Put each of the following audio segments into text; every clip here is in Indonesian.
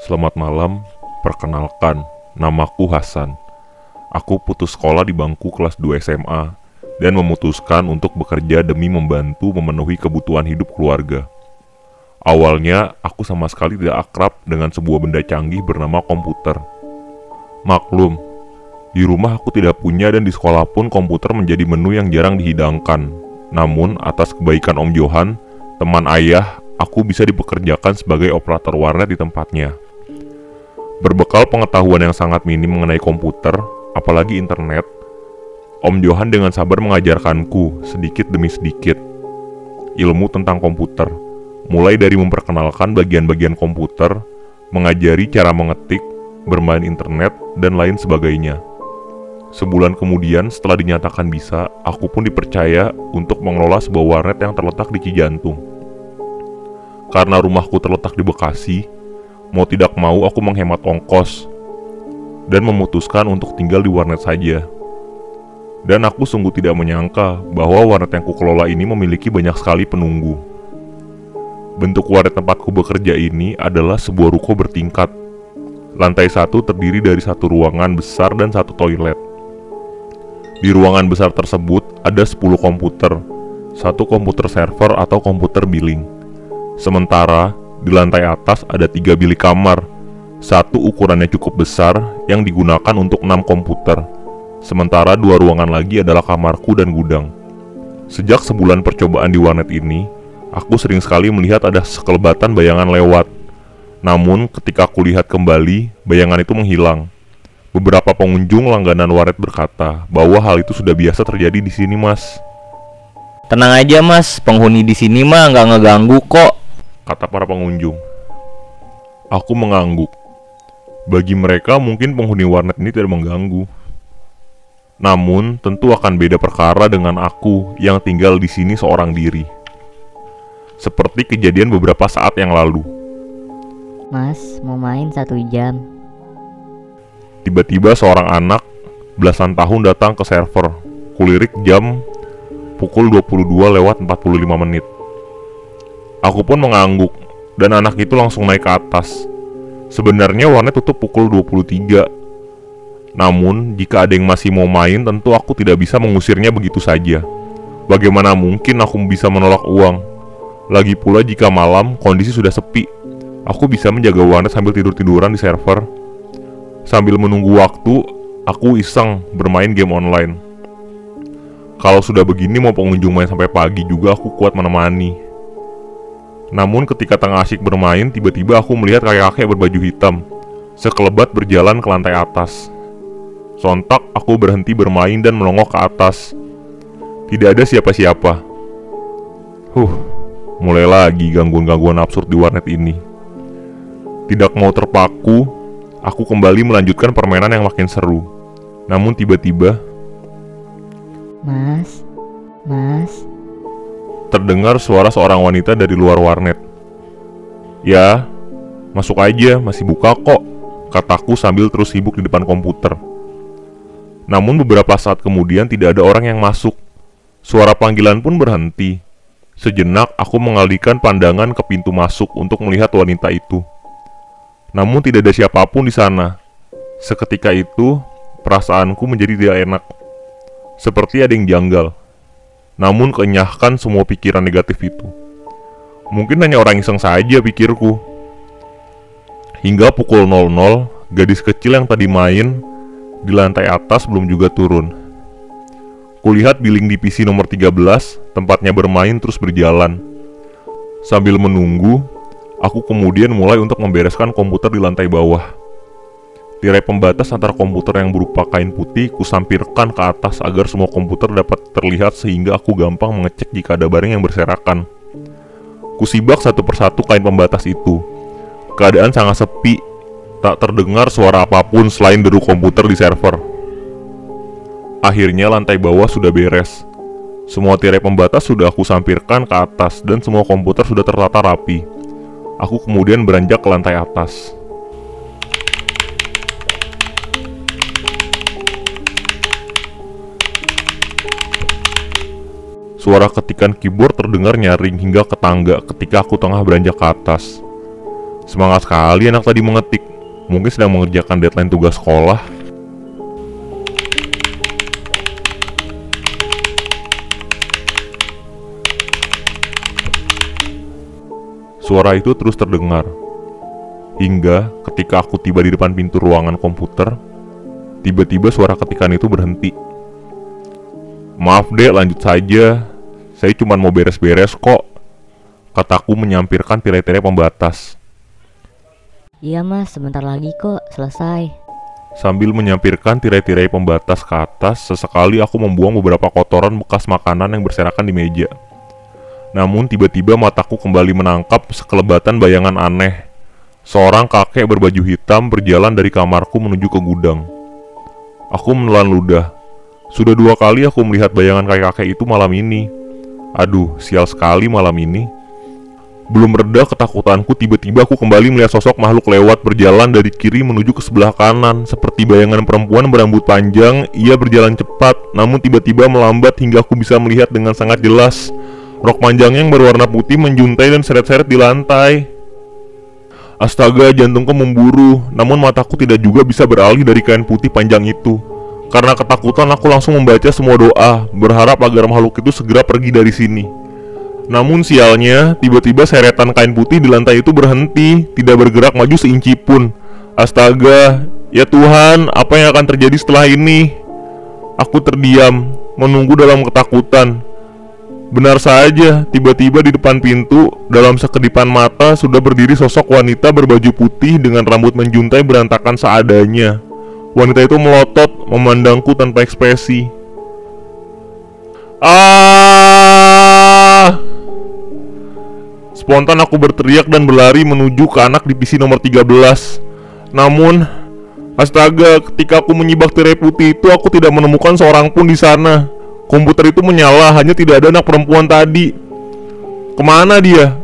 Selamat malam, perkenalkan, namaku Hasan. Aku putus sekolah di bangku kelas 2 SMA dan memutuskan untuk bekerja demi membantu memenuhi kebutuhan hidup keluarga. Awalnya, aku sama sekali tidak akrab dengan sebuah benda canggih bernama komputer. Maklum, di rumah aku tidak punya dan di sekolah pun komputer menjadi menu yang jarang dihidangkan. Namun, atas kebaikan Om Johan, teman ayah, aku bisa dipekerjakan sebagai operator warnet di tempatnya. Berbekal pengetahuan yang sangat minim mengenai komputer, apalagi internet, Om Johan dengan sabar mengajarkanku sedikit demi sedikit ilmu tentang komputer, mulai dari memperkenalkan bagian-bagian komputer, mengajari cara mengetik, bermain internet, dan lain sebagainya. Sebulan kemudian setelah dinyatakan bisa, aku pun dipercaya untuk mengelola sebuah warnet yang terletak di Cijantung. Karena rumahku terletak di Bekasi, mau tidak mau aku menghemat ongkos dan memutuskan untuk tinggal di warnet saja. Dan aku sungguh tidak menyangka bahwa warnet yang kukelola ini memiliki banyak sekali penunggu. Bentuk warnet tempatku bekerja ini adalah sebuah ruko bertingkat. Lantai satu terdiri dari satu ruangan besar dan satu toilet. Di ruangan besar tersebut ada 10 komputer, satu komputer server atau komputer billing. Sementara di lantai atas ada tiga bilik kamar, satu ukurannya cukup besar yang digunakan untuk enam komputer Sementara dua ruangan lagi adalah kamarku dan gudang. Sejak sebulan percobaan di warnet ini, aku sering sekali melihat ada sekelebatan bayangan lewat. Namun, ketika aku lihat kembali, bayangan itu menghilang. Beberapa pengunjung langganan warnet berkata bahwa hal itu sudah biasa terjadi di sini, Mas. Tenang aja, Mas. Penghuni di sini mah nggak ngeganggu kok. Kata para pengunjung. Aku mengangguk. Bagi mereka, mungkin penghuni warnet ini tidak mengganggu. Namun, tentu akan beda perkara dengan aku yang tinggal di sini seorang diri. Seperti kejadian beberapa saat yang lalu. Mas, mau main satu jam. Tiba-tiba seorang anak belasan tahun datang ke server. Kulirik jam pukul 22 lewat 45 menit. Aku pun mengangguk dan anak itu langsung naik ke atas. Sebenarnya warnet tutup pukul 23 namun, jika ada yang masih mau main, tentu aku tidak bisa mengusirnya begitu saja. Bagaimana mungkin aku bisa menolak uang? Lagi pula jika malam kondisi sudah sepi, aku bisa menjaga warnet sambil tidur-tiduran di server. Sambil menunggu waktu, aku iseng bermain game online. Kalau sudah begini mau pengunjung main sampai pagi juga aku kuat menemani. Namun ketika tengah asyik bermain, tiba-tiba aku melihat kakek-kakek berbaju hitam sekelebat berjalan ke lantai atas. Sontak aku berhenti bermain dan melongok ke atas. Tidak ada siapa-siapa. Huh, mulai lagi gangguan-gangguan absurd di warnet ini. Tidak mau terpaku, aku kembali melanjutkan permainan yang makin seru. Namun tiba-tiba, Mas, Mas, terdengar suara seorang wanita dari luar warnet. Ya, masuk aja, masih buka kok, kataku sambil terus sibuk di depan komputer. Namun beberapa saat kemudian tidak ada orang yang masuk. Suara panggilan pun berhenti. Sejenak aku mengalihkan pandangan ke pintu masuk untuk melihat wanita itu. Namun tidak ada siapa pun di sana. Seketika itu, perasaanku menjadi tidak enak. Seperti ada yang janggal. Namun kenyahkan semua pikiran negatif itu. Mungkin hanya orang iseng saja pikirku. Hingga pukul 00, gadis kecil yang tadi main di lantai atas belum juga turun. Kulihat billing di PC nomor 13, tempatnya bermain terus berjalan. Sambil menunggu, aku kemudian mulai untuk membereskan komputer di lantai bawah. Tirai pembatas antara komputer yang berupa kain putih kusampirkan ke atas agar semua komputer dapat terlihat sehingga aku gampang mengecek jika ada barang yang berserakan. Kusibak satu persatu kain pembatas itu. Keadaan sangat sepi Tak terdengar suara apa pun selain deru komputer di server. Akhirnya lantai bawah sudah beres. Semua tirai pembatas sudah aku sampirkan ke atas dan semua komputer sudah tertata rapi. Aku kemudian beranjak ke lantai atas. Suara ketikan keyboard terdengar nyaring hingga ke tangga ketika aku tengah beranjak ke atas. Semangat sekali anak tadi mengetik. Mungkin sedang mengerjakan deadline tugas sekolah. Suara itu terus terdengar. Hingga ketika aku tiba di depan pintu ruangan komputer, tiba-tiba suara ketikan itu berhenti. Maaf dek, lanjut saja. Saya cuma mau beres-beres kok. Kataku menyampirkan tirai-tirai pembatas. Iya mas, sebentar lagi kok selesai. Sambil menyampirkan tirai-tirai pembatas ke atas, sesekali aku membuang beberapa kotoran bekas makanan yang berserakan di meja. Namun tiba-tiba mataku kembali menangkap sekelebatan bayangan aneh. Seorang kakek berbaju hitam berjalan dari kamarku menuju ke gudang. Aku menelan ludah. Sudah dua kali aku melihat bayangan kakek-kakek itu malam ini. Aduh, sial sekali malam ini. Belum reda ketakutanku, tiba-tiba aku kembali melihat sosok makhluk lewat berjalan dari kiri menuju ke sebelah kanan. Seperti bayangan perempuan berambut panjang, ia berjalan cepat, namun tiba-tiba melambat hingga aku bisa melihat dengan sangat jelas. Rok panjangnya yang berwarna putih menjuntai dan seret-seret di lantai. Astaga, jantungku memburu, namun mataku tidak juga bisa beralih dari kain putih panjang itu. Karena ketakutan, aku langsung membaca semua doa, berharap agar makhluk itu segera pergi dari sini. Namun sialnya, tiba-tiba seretan kain putih di lantai itu berhenti, tidak bergerak maju seinci pun. Astaga, ya Tuhan, apa yang akan terjadi setelah ini? Aku terdiam, menunggu dalam ketakutan. Benar saja, tiba-tiba di depan pintu, dalam sekedipan mata sudah berdiri sosok wanita berbaju putih dengan rambut menjuntai berantakan seadanya. Wanita itu melotot, memandangku tanpa ekspresi. Ah! Spontan aku berteriak dan berlari menuju ke anak divisi nomor 13. Namun, astaga, ketika aku menyibak tirai putih itu, aku tidak menemukan seorang pun di sana. Komputer itu menyala, hanya tidak ada anak perempuan tadi. Ke mana dia?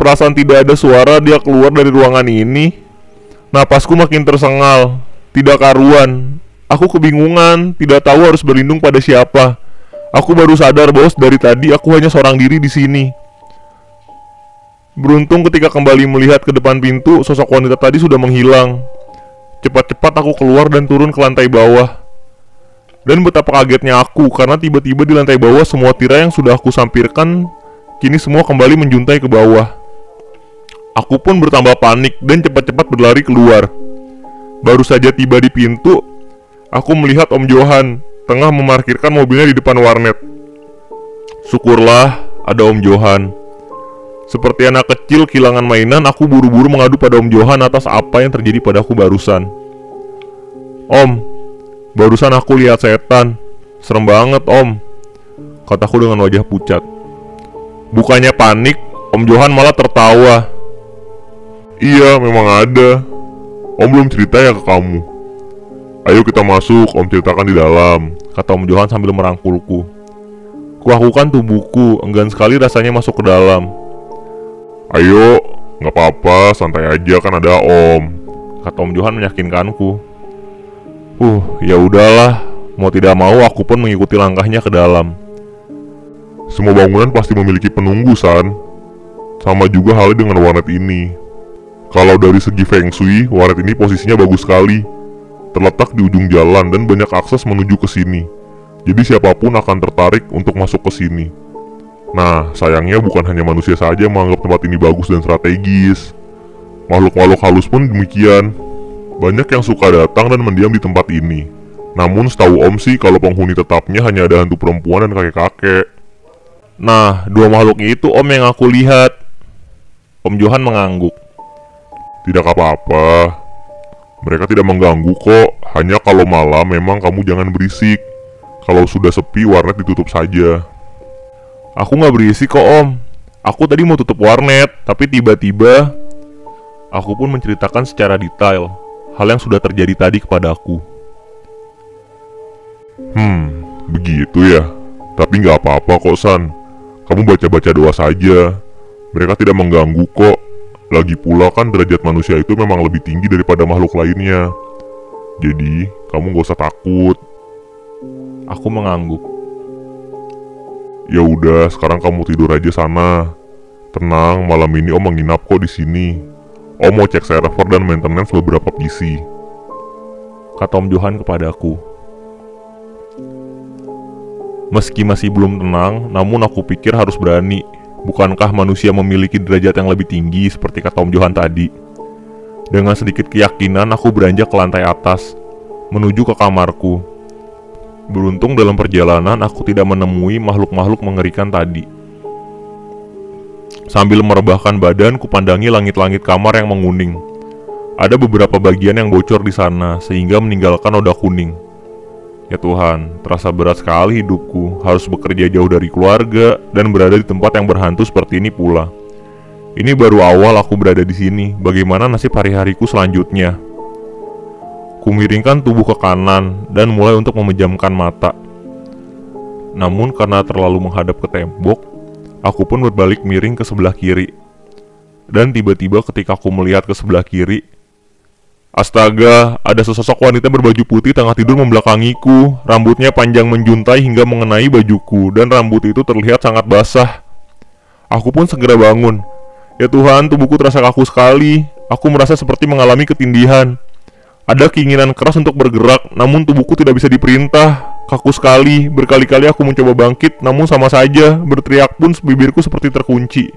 Perasaan tidak ada suara dia keluar dari ruangan ini. Napasku makin tersengal, tidak karuan. Aku kebingungan, tidak tahu harus berlindung pada siapa. Aku baru sadar bos dari tadi aku hanya seorang diri di sini. Beruntung ketika kembali melihat ke depan pintu, sosok wanita tadi sudah menghilang. Cepat-cepat aku keluar dan turun ke lantai bawah. Dan betapa kagetnya aku karena tiba-tiba di lantai bawah semua tirai yang sudah aku sampirkan kini semua kembali menjuntai ke bawah. Aku pun bertambah panik dan cepat-cepat berlari keluar. Baru saja tiba di pintu, aku melihat Om Johan tengah memarkirkan mobilnya di depan warnet. Syukurlah ada Om Johan. Seperti anak kecil kehilangan mainan, aku buru-buru mengadu pada Om Johan atas apa yang terjadi padaku barusan. Om, barusan aku lihat setan. Serem banget, Om. Kataku dengan wajah pucat. Bukannya panik, Om Johan malah tertawa. Iya, memang ada. Om belum cerita ya ke kamu. Ayo kita masuk, Om ceritakan di dalam, kata Om Johan sambil merangkulku. Kuakukan tubuhku, enggan sekali rasanya masuk ke dalam. Ayo, nggak apa-apa, santai aja kan ada Om. Kata Om Johan meyakinkanku. Uh, ya udahlah. Mau tidak mau aku pun mengikuti langkahnya ke dalam. Semua bangunan pasti memiliki penunggu, San. Sama juga halnya dengan warnet ini. Kalau dari segi feng shui, warnet ini posisinya bagus sekali. Terletak di ujung jalan dan banyak akses menuju ke sini. Jadi siapa pun akan tertarik untuk masuk ke sini. Nah, sayangnya bukan hanya manusia saja yang menganggap tempat ini bagus dan strategis. Makhluk-makhluk halus pun demikian. Banyak yang suka datang dan mendiam di tempat ini. Namun setahu Om sih kalau penghuni tetapnya hanya ada hantu perempuan dan kakek-kakek. Nah, dua makhluk itu Om yang aku lihat. Om Johan mengangguk. Tidak apa-apa. Mereka tidak mengganggu kok. Hanya kalau malam memang kamu jangan berisik. Kalau sudah sepi warnet ditutup saja. Aku nggak berisi kok om. Aku tadi mau tutup warnet, tapi tiba-tiba aku pun menceritakan secara detail hal yang sudah terjadi tadi kepada aku. Hmm, begitu ya. Tapi nggak apa-apa kok San. Kamu baca-baca doa saja. Mereka tidak mengganggu kok. Lagi pula kan derajat manusia itu memang lebih tinggi daripada makhluk lainnya. Jadi, kamu gak usah takut. Aku mengangguk. Ya udah, sekarang kamu tidur aja sana. Tenang, malam ini Om menginap kok di sini. Om mau cek server dan maintenance beberapa PC. Kata Om Johan kepadaku. Meski masih belum tenang, namun aku pikir harus berani. Bukankah manusia memiliki derajat yang lebih tinggi seperti kata Om Johan tadi? Dengan sedikit keyakinan, aku beranjak ke lantai atas, menuju ke kamarku. Beruntung dalam perjalanan aku tidak menemui makhluk-makhluk mengerikan tadi. Sambil merebahkan badan, kupandangi langit-langit kamar yang menguning. Ada beberapa bagian yang bocor di sana, sehingga meninggalkan noda kuning. Ya Tuhan, terasa berat sekali hidupku, harus bekerja jauh dari keluarga dan berada di tempat yang berhantu seperti ini pula. Ini baru awal aku berada di sini. Bagaimana nasib hari-hariku selanjutnya? Kumiringkan tubuh ke kanan dan mulai untuk memejamkan mata. Namun karena terlalu menghadap ke tembok, aku pun berbalik miring ke sebelah kiri. Dan tiba-tiba ketika aku melihat ke sebelah kiri, Astaga, ada sesosok wanita berbaju putih tengah tidur membelakangiku. Rambutnya panjang menjuntai hingga mengenai bajuku, dan rambut itu terlihat sangat basah. Aku pun segera bangun, Ya Tuhan, tubuhku terasa kaku sekali. Aku merasa seperti mengalami ketindihan. Ada keinginan keras untuk bergerak, namun tubuhku tidak bisa diperintah. Kaku sekali, berkali-kali aku mencoba bangkit, namun sama saja, berteriak pun bibirku seperti terkunci.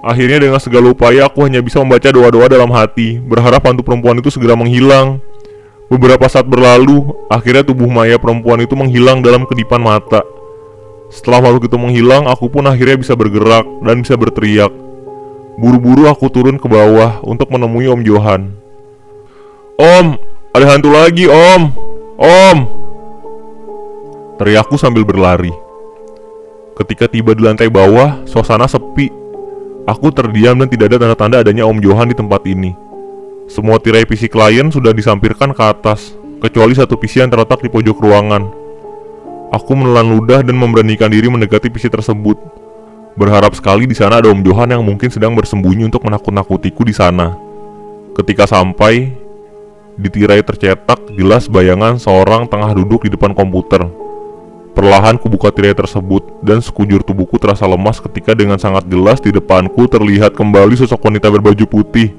Akhirnya dengan segala upaya aku hanya bisa membaca doa-doa dalam hati, berharap hantu perempuan itu segera menghilang. Beberapa saat berlalu, akhirnya tubuh maya perempuan itu menghilang dalam kedipan mata. Setelah makhluk itu menghilang, aku pun akhirnya bisa bergerak dan bisa berteriak. Buru-buru aku turun ke bawah untuk menemui Om Johan. Om, ada hantu lagi, Om. Om. Teriakku sambil berlari. Ketika tiba di lantai bawah, suasana sepi. Aku terdiam dan tidak ada tanda-tanda adanya Om Johan di tempat ini. Semua tirai PC klien sudah disampirkan ke atas, kecuali satu PC yang terletak di pojok ruangan. Aku menelan ludah dan memberanikan diri mendekati PC tersebut. Berharap sekali di sana ada Om Johan yang mungkin sedang bersembunyi untuk menakut-nakutiku di sana. Ketika sampai, di tirai tercetak jelas bayangan seorang tengah duduk di depan komputer. Perlahan ku buka tirai tersebut dan sekujur tubuhku terasa lemas ketika dengan sangat jelas di depanku terlihat kembali sosok wanita berbaju putih.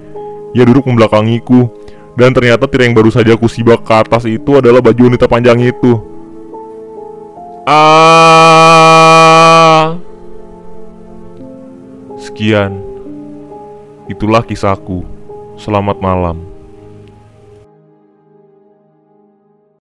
Ia duduk membelakangiku dan ternyata tirai yang baru saja aku sibak ke atas itu adalah baju wanita panjang itu. Ah. Sekian. Itulah kisahku. Selamat malam.